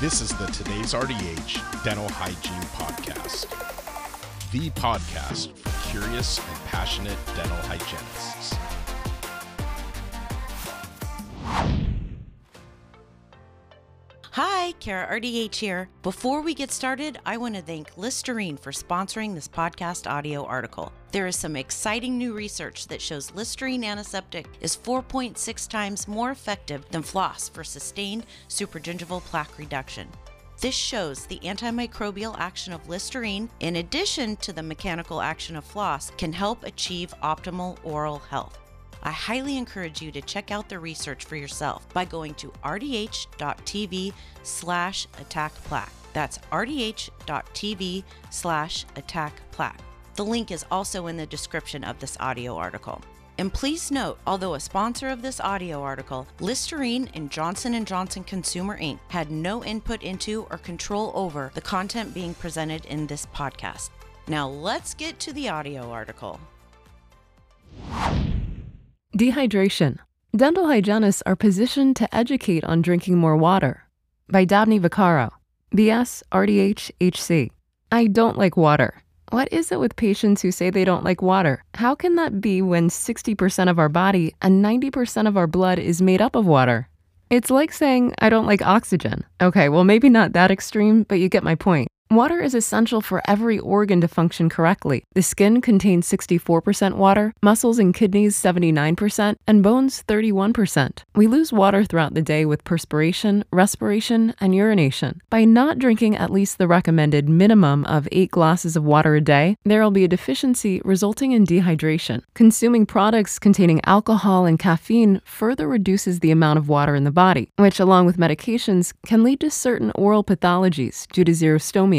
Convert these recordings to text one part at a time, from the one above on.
This is the Today's RDH Dental Hygiene Podcast, the podcast for curious and passionate dental hygienists. Hi, Kara RDH here. Before we get started, I want to thank Listerine for sponsoring this podcast audio article. There is some exciting new research that shows Listerine antiseptic is 4.6 times more effective than floss for sustained supragingival plaque reduction. This shows the antimicrobial action of Listerine, in addition to the mechanical action of floss, can help achieve optimal oral health. I highly encourage you to check out the research for yourself by going to rdh.tv slash attack plaque. That's rdh.tv slash attack plaque. The link is also in the description of this audio article. And please note, although a sponsor of this audio article, Listerine and Johnson & Johnson Consumer Inc. had no input into or control over the content being presented in this podcast. Now let's get to the audio article. Dehydration. Dental hygienists are positioned to educate on drinking more water. By Dabney Vaccaro, BS RDH HC. I don't like water. What is it with patients who say they don't like water? How can that be when 60% of our body and 90% of our blood is made up of water? It's like saying, I don't like oxygen. Okay, well, maybe not that extreme, but you get my point. Water is essential for every organ to function correctly. The skin contains 64% water, muscles and kidneys 79%, and bones 31%. We lose water throughout the day with perspiration, respiration, and urination. By not drinking at least the recommended minimum of 8 glasses of water a day, there will be a deficiency resulting in dehydration. Consuming products containing alcohol and caffeine further reduces the amount of water in the body, which, along with medications, can lead to certain oral pathologies due to xerostomia.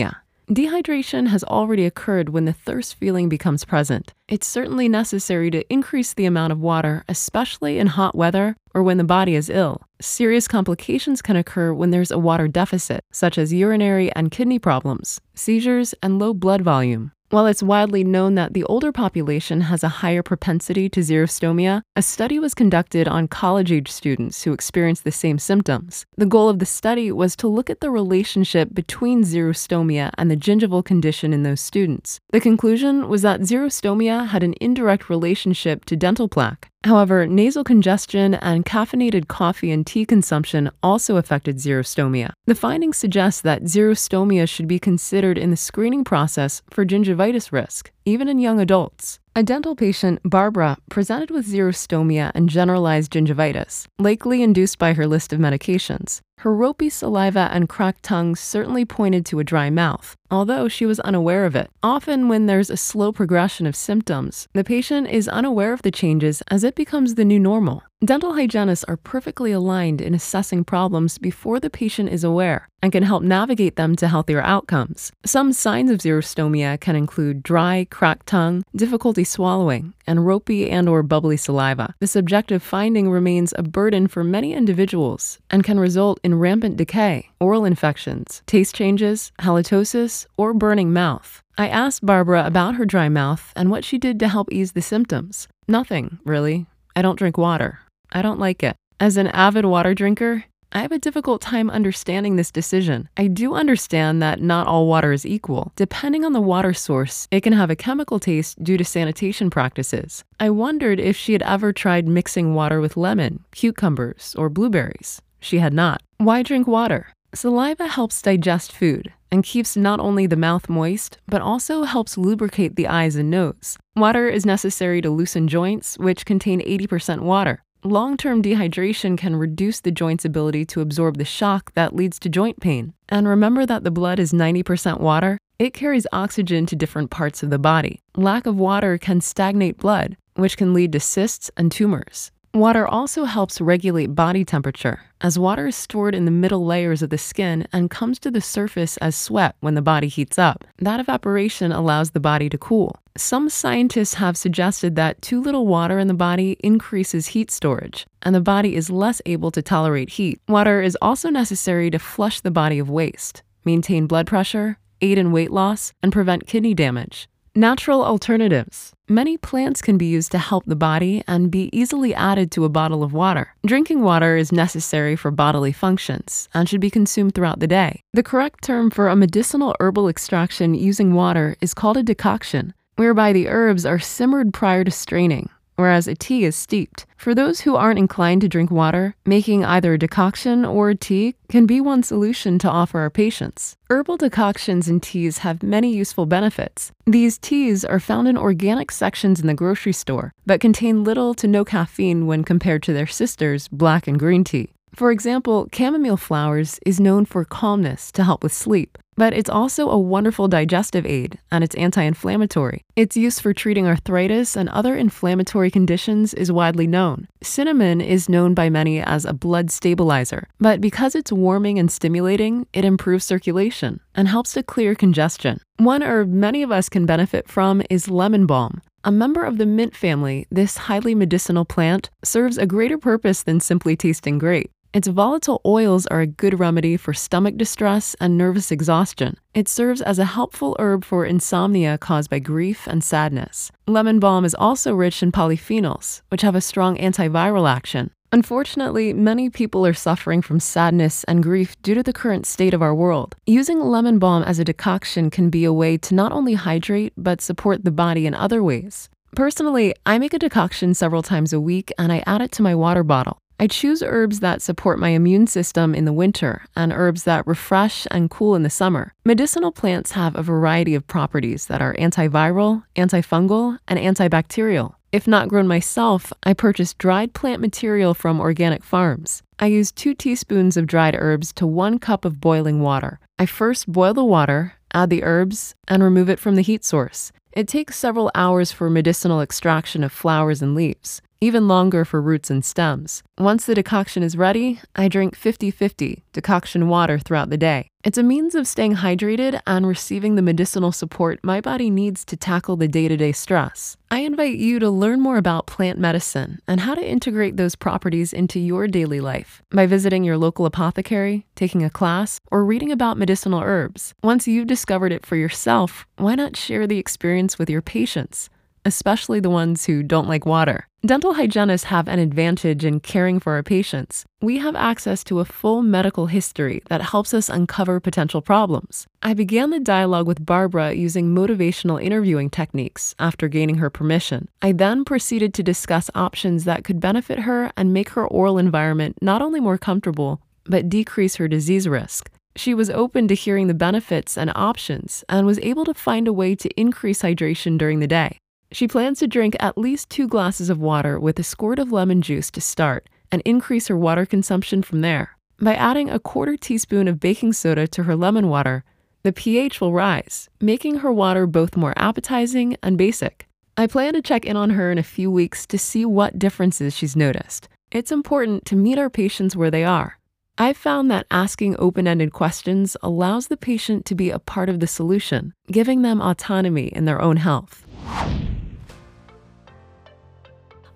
Dehydration has already occurred when the thirst feeling becomes present. It's certainly necessary to increase the amount of water, especially in hot weather or when the body is ill. Serious complications can occur when there's a water deficit, such as urinary and kidney problems, seizures, and low blood volume. While it's widely known that the older population has a higher propensity to xerostomia, a study was conducted on college age students who experienced the same symptoms. The goal of the study was to look at the relationship between xerostomia and the gingival condition in those students. The conclusion was that xerostomia had an indirect relationship to dental plaque. However, nasal congestion and caffeinated coffee and tea consumption also affected xerostomia. The findings suggest that xerostomia should be considered in the screening process for gingivitis risk, even in young adults. A dental patient, Barbara, presented with xerostomia and generalized gingivitis, likely induced by her list of medications. Her ropey saliva and cracked tongue certainly pointed to a dry mouth, although she was unaware of it. Often, when there's a slow progression of symptoms, the patient is unaware of the changes as it becomes the new normal. Dental hygienists are perfectly aligned in assessing problems before the patient is aware and can help navigate them to healthier outcomes. Some signs of xerostomia can include dry, cracked tongue, difficulty swallowing, and ropey and or bubbly saliva. The subjective finding remains a burden for many individuals and can result in rampant decay, oral infections, taste changes, halitosis, or burning mouth. I asked Barbara about her dry mouth and what she did to help ease the symptoms. Nothing, really. I don't drink water. I don't like it. As an avid water drinker, I have a difficult time understanding this decision. I do understand that not all water is equal. Depending on the water source, it can have a chemical taste due to sanitation practices. I wondered if she had ever tried mixing water with lemon, cucumbers, or blueberries. She had not. Why drink water? Saliva helps digest food and keeps not only the mouth moist, but also helps lubricate the eyes and nose. Water is necessary to loosen joints, which contain 80% water. Long term dehydration can reduce the joint's ability to absorb the shock that leads to joint pain. And remember that the blood is 90% water? It carries oxygen to different parts of the body. Lack of water can stagnate blood, which can lead to cysts and tumors. Water also helps regulate body temperature, as water is stored in the middle layers of the skin and comes to the surface as sweat when the body heats up. That evaporation allows the body to cool. Some scientists have suggested that too little water in the body increases heat storage, and the body is less able to tolerate heat. Water is also necessary to flush the body of waste, maintain blood pressure, aid in weight loss, and prevent kidney damage. Natural alternatives. Many plants can be used to help the body and be easily added to a bottle of water. Drinking water is necessary for bodily functions and should be consumed throughout the day. The correct term for a medicinal herbal extraction using water is called a decoction, whereby the herbs are simmered prior to straining whereas a tea is steeped. For those who aren't inclined to drink water, making either a decoction or a tea can be one solution to offer our patients. Herbal decoctions and teas have many useful benefits. These teas are found in organic sections in the grocery store, but contain little to no caffeine when compared to their sisters, black and green tea. For example, chamomile flowers is known for calmness to help with sleep, but it's also a wonderful digestive aid and it's anti inflammatory. Its use for treating arthritis and other inflammatory conditions is widely known. Cinnamon is known by many as a blood stabilizer, but because it's warming and stimulating, it improves circulation and helps to clear congestion. One herb many of us can benefit from is lemon balm. A member of the mint family, this highly medicinal plant serves a greater purpose than simply tasting great. Its volatile oils are a good remedy for stomach distress and nervous exhaustion. It serves as a helpful herb for insomnia caused by grief and sadness. Lemon balm is also rich in polyphenols, which have a strong antiviral action. Unfortunately, many people are suffering from sadness and grief due to the current state of our world. Using lemon balm as a decoction can be a way to not only hydrate, but support the body in other ways. Personally, I make a decoction several times a week and I add it to my water bottle. I choose herbs that support my immune system in the winter and herbs that refresh and cool in the summer. Medicinal plants have a variety of properties that are antiviral, antifungal, and antibacterial. If not grown myself, I purchase dried plant material from organic farms. I use two teaspoons of dried herbs to one cup of boiling water. I first boil the water, add the herbs, and remove it from the heat source. It takes several hours for medicinal extraction of flowers and leaves even longer for roots and stems. Once the decoction is ready, I drink 50 50 decoction water throughout the day. It's a means of staying hydrated and receiving the medicinal support my body needs to tackle the day to day stress. I invite you to learn more about plant medicine and how to integrate those properties into your daily life by visiting your local apothecary, taking a class, or reading about medicinal herbs. Once you've discovered it for yourself, why not share the experience with your patients? Especially the ones who don't like water. Dental hygienists have an advantage in caring for our patients. We have access to a full medical history that helps us uncover potential problems. I began the dialogue with Barbara using motivational interviewing techniques after gaining her permission. I then proceeded to discuss options that could benefit her and make her oral environment not only more comfortable, but decrease her disease risk. She was open to hearing the benefits and options and was able to find a way to increase hydration during the day. She plans to drink at least two glasses of water with a squirt of lemon juice to start and increase her water consumption from there. By adding a quarter teaspoon of baking soda to her lemon water, the pH will rise, making her water both more appetizing and basic. I plan to check in on her in a few weeks to see what differences she's noticed. It's important to meet our patients where they are. I've found that asking open ended questions allows the patient to be a part of the solution, giving them autonomy in their own health.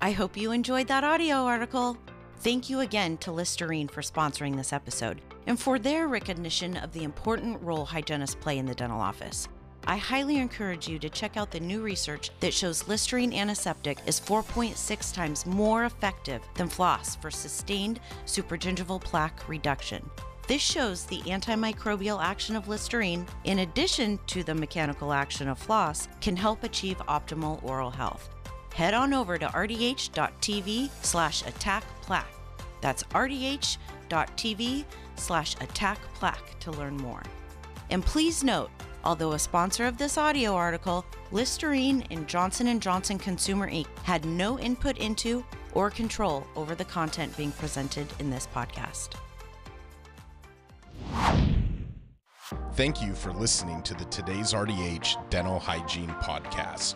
I hope you enjoyed that audio article. Thank you again to Listerine for sponsoring this episode and for their recognition of the important role hygienists play in the dental office. I highly encourage you to check out the new research that shows Listerine antiseptic is 4.6 times more effective than floss for sustained supragingival plaque reduction. This shows the antimicrobial action of Listerine, in addition to the mechanical action of floss, can help achieve optimal oral health head on over to rdh.tv slash attack plaque. That's rdh.tv slash attack plaque to learn more. And please note, although a sponsor of this audio article, Listerine and Johnson & Johnson Consumer Inc. had no input into or control over the content being presented in this podcast. Thank you for listening to the Today's RDH Dental Hygiene Podcast.